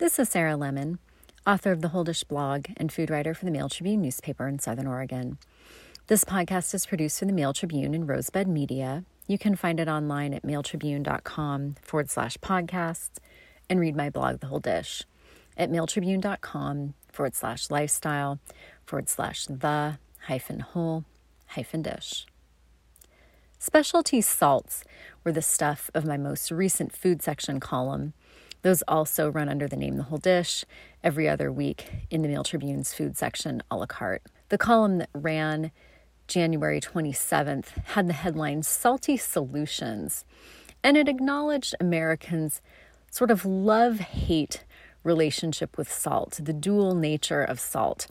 This is Sarah Lemon, author of the Whole Dish blog and food writer for the Mail Tribune newspaper in Southern Oregon. This podcast is produced for the Mail Tribune and Rosebud Media. You can find it online at mailtribune.com forward slash podcasts and read my blog, The Whole Dish, at mailtribune.com forward slash lifestyle forward slash the hyphen whole hyphen dish. Specialty salts were the stuff of my most recent food section column those also run under the name The Whole Dish every other week in the Mail Tribune's food section a la carte. The column that ran January 27th had the headline Salty Solutions, and it acknowledged Americans' sort of love hate relationship with salt, the dual nature of salt.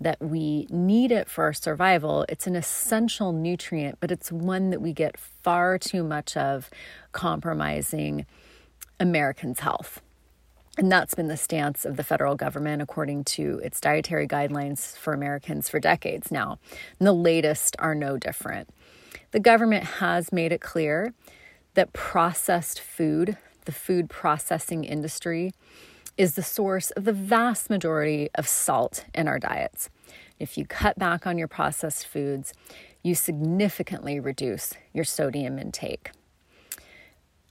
That we need it for our survival. It's an essential nutrient, but it's one that we get far too much of, compromising Americans' health. And that's been the stance of the federal government according to its dietary guidelines for Americans for decades now. And the latest are no different. The government has made it clear that processed food, the food processing industry, is the source of the vast majority of salt in our diets. If you cut back on your processed foods, you significantly reduce your sodium intake.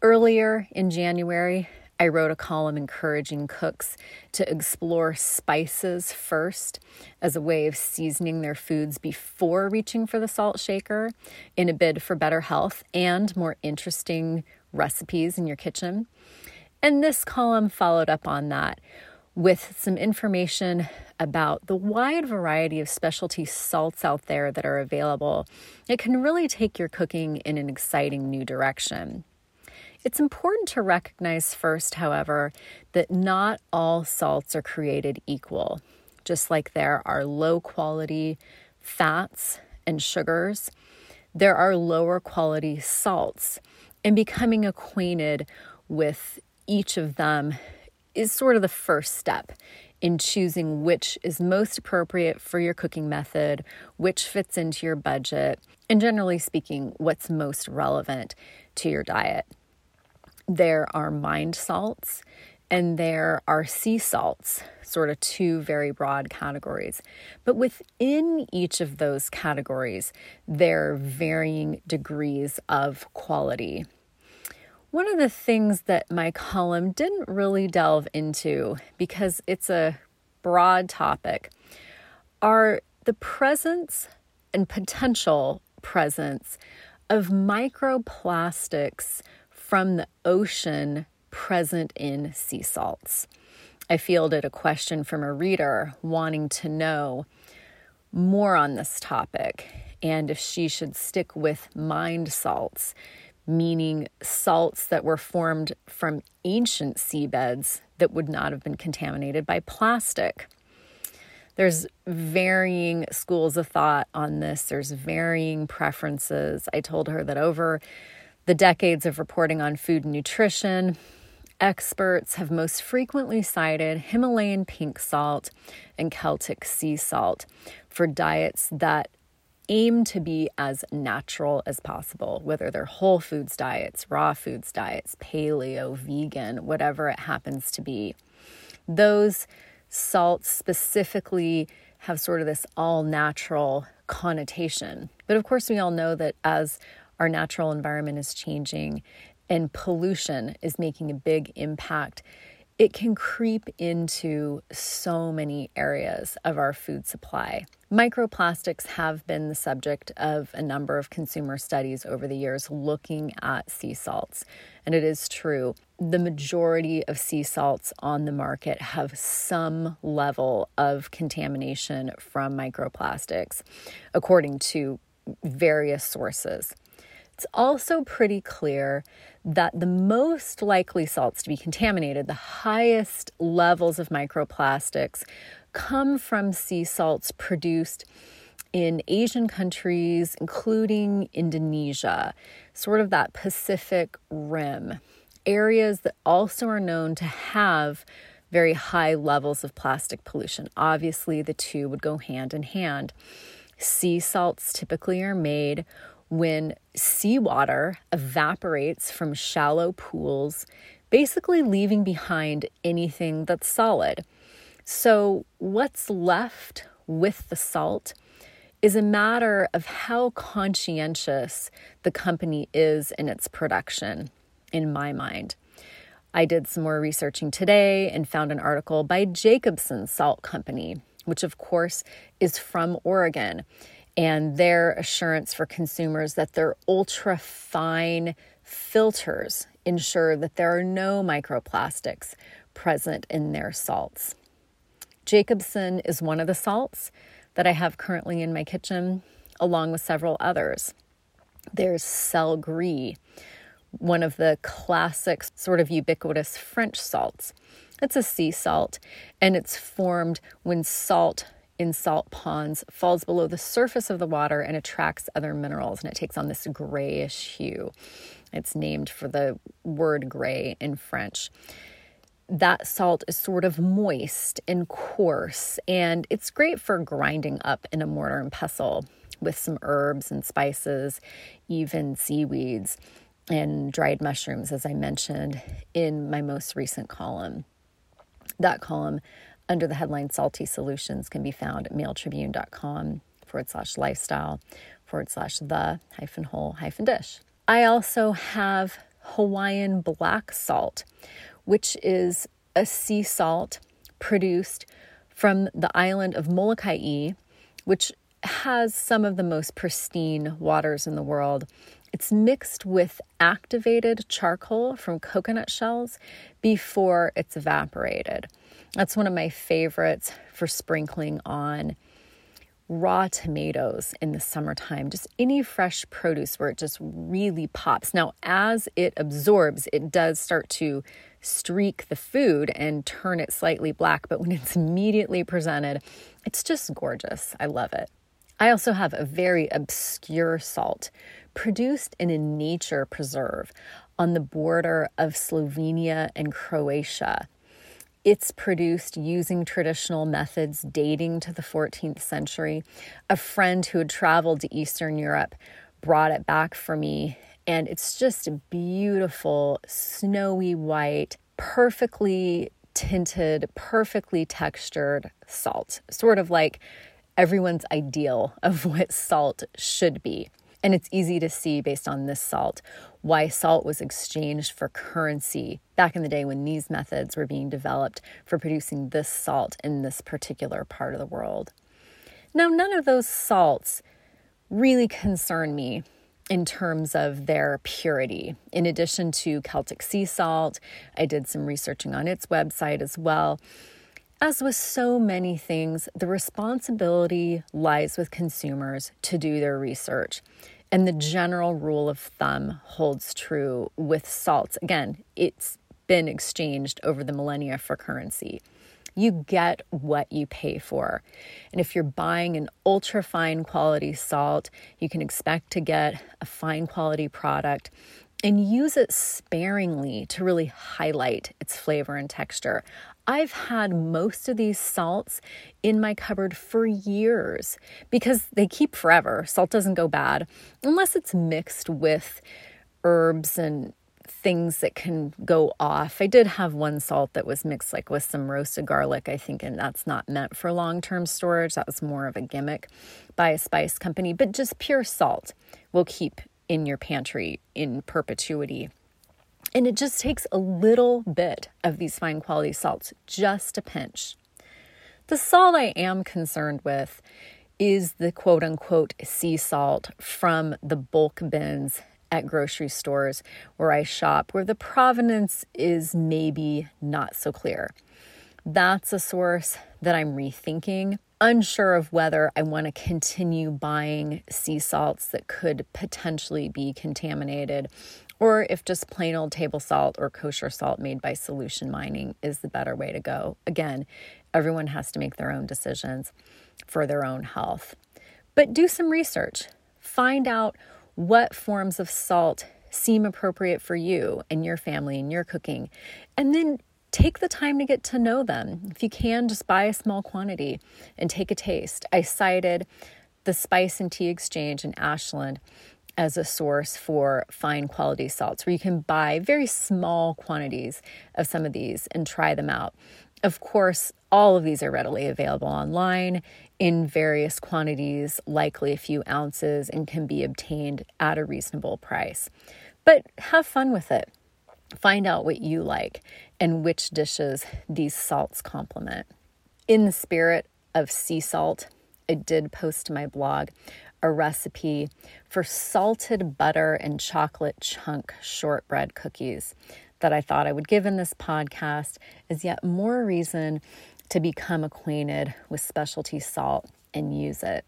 Earlier in January, I wrote a column encouraging cooks to explore spices first as a way of seasoning their foods before reaching for the salt shaker in a bid for better health and more interesting recipes in your kitchen. And this column followed up on that with some information about the wide variety of specialty salts out there that are available. It can really take your cooking in an exciting new direction. It's important to recognize first, however, that not all salts are created equal. Just like there are low quality fats and sugars, there are lower quality salts. And becoming acquainted with each of them is sort of the first step in choosing which is most appropriate for your cooking method, which fits into your budget, and generally speaking, what's most relevant to your diet there are mined salts and there are sea salts, sort of two very broad categories. But within each of those categories, there are varying degrees of quality. One of the things that my column didn't really delve into because it's a broad topic are the presence and potential presence of microplastics from the ocean present in sea salts. I fielded a question from a reader wanting to know more on this topic and if she should stick with mined salts, meaning salts that were formed from ancient seabeds that would not have been contaminated by plastic. There's varying schools of thought on this, there's varying preferences. I told her that over the decades of reporting on food and nutrition, experts have most frequently cited Himalayan pink salt and Celtic sea salt for diets that aim to be as natural as possible, whether they're whole foods diets, raw foods diets, paleo, vegan, whatever it happens to be. Those salts specifically have sort of this all natural connotation. But of course, we all know that as our natural environment is changing and pollution is making a big impact, it can creep into so many areas of our food supply. Microplastics have been the subject of a number of consumer studies over the years looking at sea salts. And it is true, the majority of sea salts on the market have some level of contamination from microplastics, according to various sources. It's also pretty clear that the most likely salts to be contaminated, the highest levels of microplastics, come from sea salts produced in Asian countries, including Indonesia, sort of that Pacific rim, areas that also are known to have very high levels of plastic pollution. Obviously, the two would go hand in hand. Sea salts typically are made when seawater evaporates from shallow pools basically leaving behind anything that's solid. So, what's left with the salt is a matter of how conscientious the company is in its production, in my mind. I did some more researching today and found an article by Jacobsen Salt Company, which of course is from Oregon, and their assurance for consumers that their ultra fine filters ensure that there are no microplastics present in their salts. Jacobsen is one of the salts that I have currently in my kitchen, along with several others. There's Sel Gris, one of the classic, sort of ubiquitous French salts. It's a sea salt, and it's formed when salt in salt ponds falls below the surface of the water and attracts other minerals, and it takes on this grayish hue. It's named for the word gray in French that salt is sort of moist and coarse, and it's great for grinding up in a mortar and pestle with some herbs and spices, even seaweeds and dried mushrooms, as I mentioned in my most recent column. That column under the headline Salty Solutions can be found at mailtribune.com forward slash lifestyle forward slash the hyphen whole hyphen dish. I also have Hawaiian black salt, which is a sea salt produced from the island of Molokai, which has some of the most pristine waters in the world. It's mixed with activated charcoal from coconut shells before it's evaporated. That's one of my favorites for sprinkling on raw tomatoes in the summertime, just any fresh produce where it just really pops. Now, as it absorbs, it does start to streak the food and turn it slightly black, but when it's immediately presented, it's just gorgeous. I love it. I also have a very obscure salt produced in a nature preserve on the border of Slovenia and Croatia. It's produced using traditional methods dating to the 14th century. A friend who had traveled to Eastern Europe brought it back for me, and it's just a beautiful, snowy white, perfectly tinted, perfectly textured salt, sort of like everyone's ideal of what salt should be. And it's easy to see based on this salt why salt was exchanged for currency back in the day when these methods were being developed for producing this salt in this particular part of the world. Now, none of those salts really concern me in terms of their purity. In addition to Celtic sea salt, I did some researching on its website as well. As with so many things, the responsibility lies with consumers to do their research. And the general rule of thumb holds true with salts. Again, it's been exchanged over the millennia for currency. You get what you pay for. And if you're buying an ultra fine quality salt, you can expect to get a fine quality product and use it sparingly to really highlight its flavor and texture. I've had most of these salts in my cupboard for years because they keep forever. Salt doesn't go bad unless it's mixed with herbs and things that can go off. I did have one salt that was mixed like with some roasted garlic, I think, and that's not meant for long-term storage. That was more of a gimmick by a spice company, but just pure salt will keep in your pantry in perpetuity. And it just takes a little bit of these fine quality salts, just a pinch. The salt I am concerned with is the quote unquote sea salt from the bulk bins at grocery stores where I shop, where the provenance is maybe not so clear. That's a source that I'm rethinking. Unsure of whether I want to continue buying sea salts that could potentially be contaminated or if just plain old table salt or kosher salt made by solution mining is the better way to go. Again, everyone has to make their own decisions for their own health. But do some research. Find out what forms of salt seem appropriate for you and your family and your cooking. And then take the time to get to know them. If you can, just buy a small quantity and take a taste. I cited the Spice and Tea Exchange in Ashland as a source for fine quality salts, where you can buy very small quantities of some of these and try them out. Of course, all of these are readily available online in various quantities, likely a few ounces, and can be obtained at a reasonable price. But have fun with it. Find out what you like and which dishes these salts complement. In the spirit of sea salt, I did post to my blog a recipe for salted butter and chocolate chunk shortbread cookies that I thought I would give in this podcast is yet more reason to become acquainted with specialty salt and use it.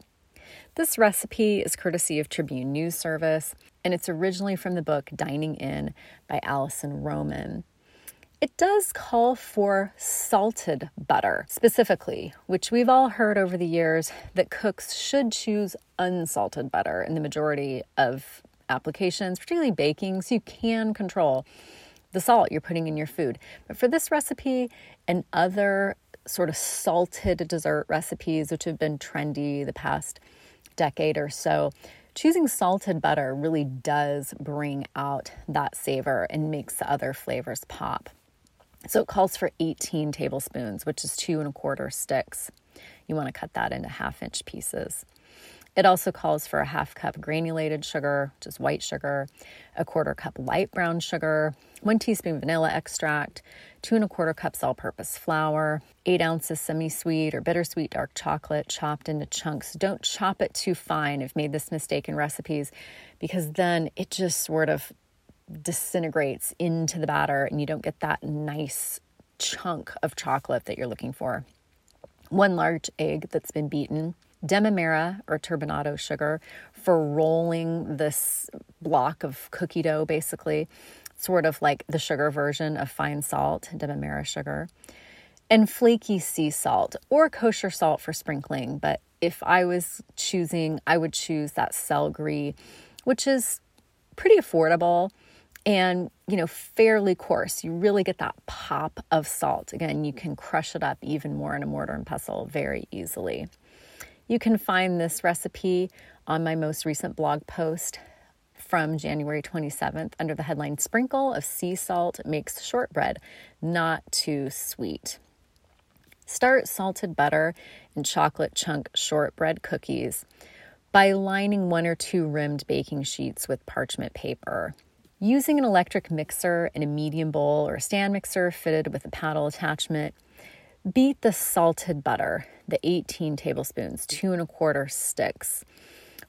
This recipe is courtesy of Tribune News Service, and it's originally from the book Dining In by Alison Roman. It does call for salted butter specifically, which we've all heard over the years that cooks should choose unsalted butter in the majority of applications, particularly baking, so you can control the salt you're putting in your food. But for this recipe and other sort of salted dessert recipes, which have been trendy the past decade or so, choosing salted butter really does bring out that savor and makes the other flavors pop. So it calls for 18 tablespoons, which is two and a quarter sticks. You want to cut that into half inch pieces. It also calls for a half cup granulated sugar, which is white sugar, a quarter cup light brown sugar, one teaspoon vanilla extract, two and a quarter cups all purpose flour, eight ounces semi sweet or bittersweet dark chocolate chopped into chunks. Don't chop it too fine. I've made this mistake in recipes because then it just sort of disintegrates into the batter and you don't get that nice chunk of chocolate that you're looking for. One large egg that's been beaten demerara or turbinado sugar for rolling this block of cookie dough, basically, sort of like the sugar version of fine salt, demerara sugar, and flaky sea salt or kosher salt for sprinkling. But if I was choosing, I would choose that Sel Gris, which is pretty affordable and you know fairly coarse you really get that pop of salt again you can crush it up even more in a mortar and pestle very easily you can find this recipe on my most recent blog post from January 27th under the headline Sprinkle of Sea Salt Makes Shortbread Not Too Sweet. Start salted butter and chocolate chunk shortbread cookies by lining one or two rimmed baking sheets with parchment paper. Using an electric mixer in a medium bowl or a stand mixer fitted with a paddle attachment, beat the salted butter the 18 tablespoons, two and a quarter sticks,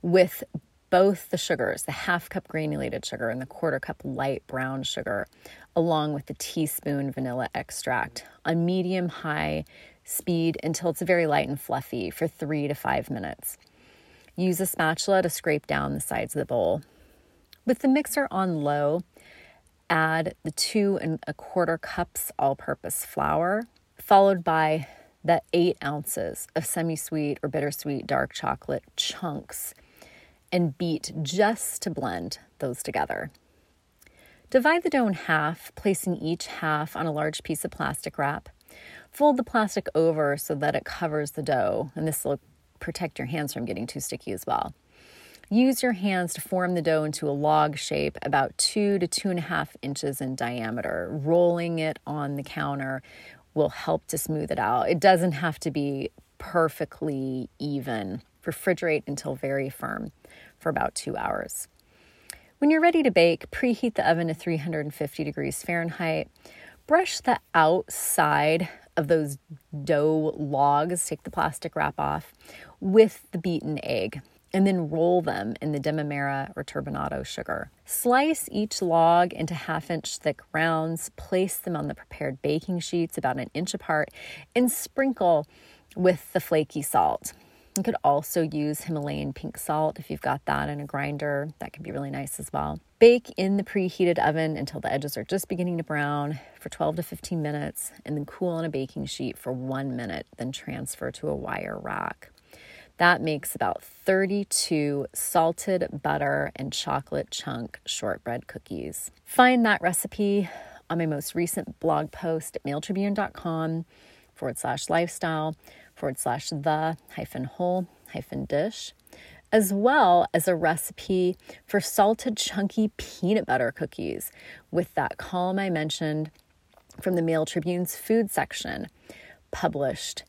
with both the sugars, the half cup granulated sugar and the quarter cup light brown sugar, along with the teaspoon vanilla extract on medium high speed until it's very light and fluffy for three to five minutes. Use a spatula to scrape down the sides of the bowl. With the mixer on low, add the two and a quarter cups all purpose flour, followed by the eight ounces of semi sweet or bittersweet dark chocolate chunks and beat just to blend those together. Divide the dough in half, placing each half on a large piece of plastic wrap. Fold the plastic over so that it covers the dough, and this will protect your hands from getting too sticky as well. Use your hands to form the dough into a log shape about two to two and a half inches in diameter. Rolling it on the counter will help to smooth it out. It doesn't have to be perfectly even. Refrigerate until very firm for about two hours. When you're ready to bake, preheat the oven to 350 degrees Fahrenheit. Brush the outside of those dough logs, take the plastic wrap off, with the beaten egg and then roll them in the demerara or turbinado sugar. Slice each log into half inch thick rounds, place them on the prepared baking sheets about an inch apart, and sprinkle with the flaky salt. You could also use Himalayan pink salt if you've got that in a grinder. That can be really nice as well. Bake in the preheated oven until the edges are just beginning to brown for 12 to 15 minutes, and then cool on a baking sheet for one minute, then transfer to a wire rack. That makes about 32 salted butter and chocolate chunk shortbread cookies. Find that recipe on my most recent blog post at mailtribune.com forward slash lifestyle forward slash the hyphen whole hyphen dish, as well as a recipe for salted chunky peanut butter cookies with that column I mentioned from the Mail Tribune's food section, published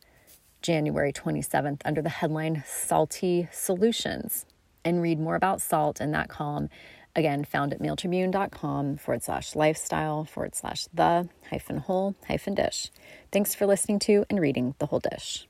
January 27th under the headline Salty Solutions. And read more about salt in that column. Again, found at mailtribune.com forward slash lifestyle forward slash the hyphen whole hyphen dish. Thanks for listening to and reading The Whole Dish.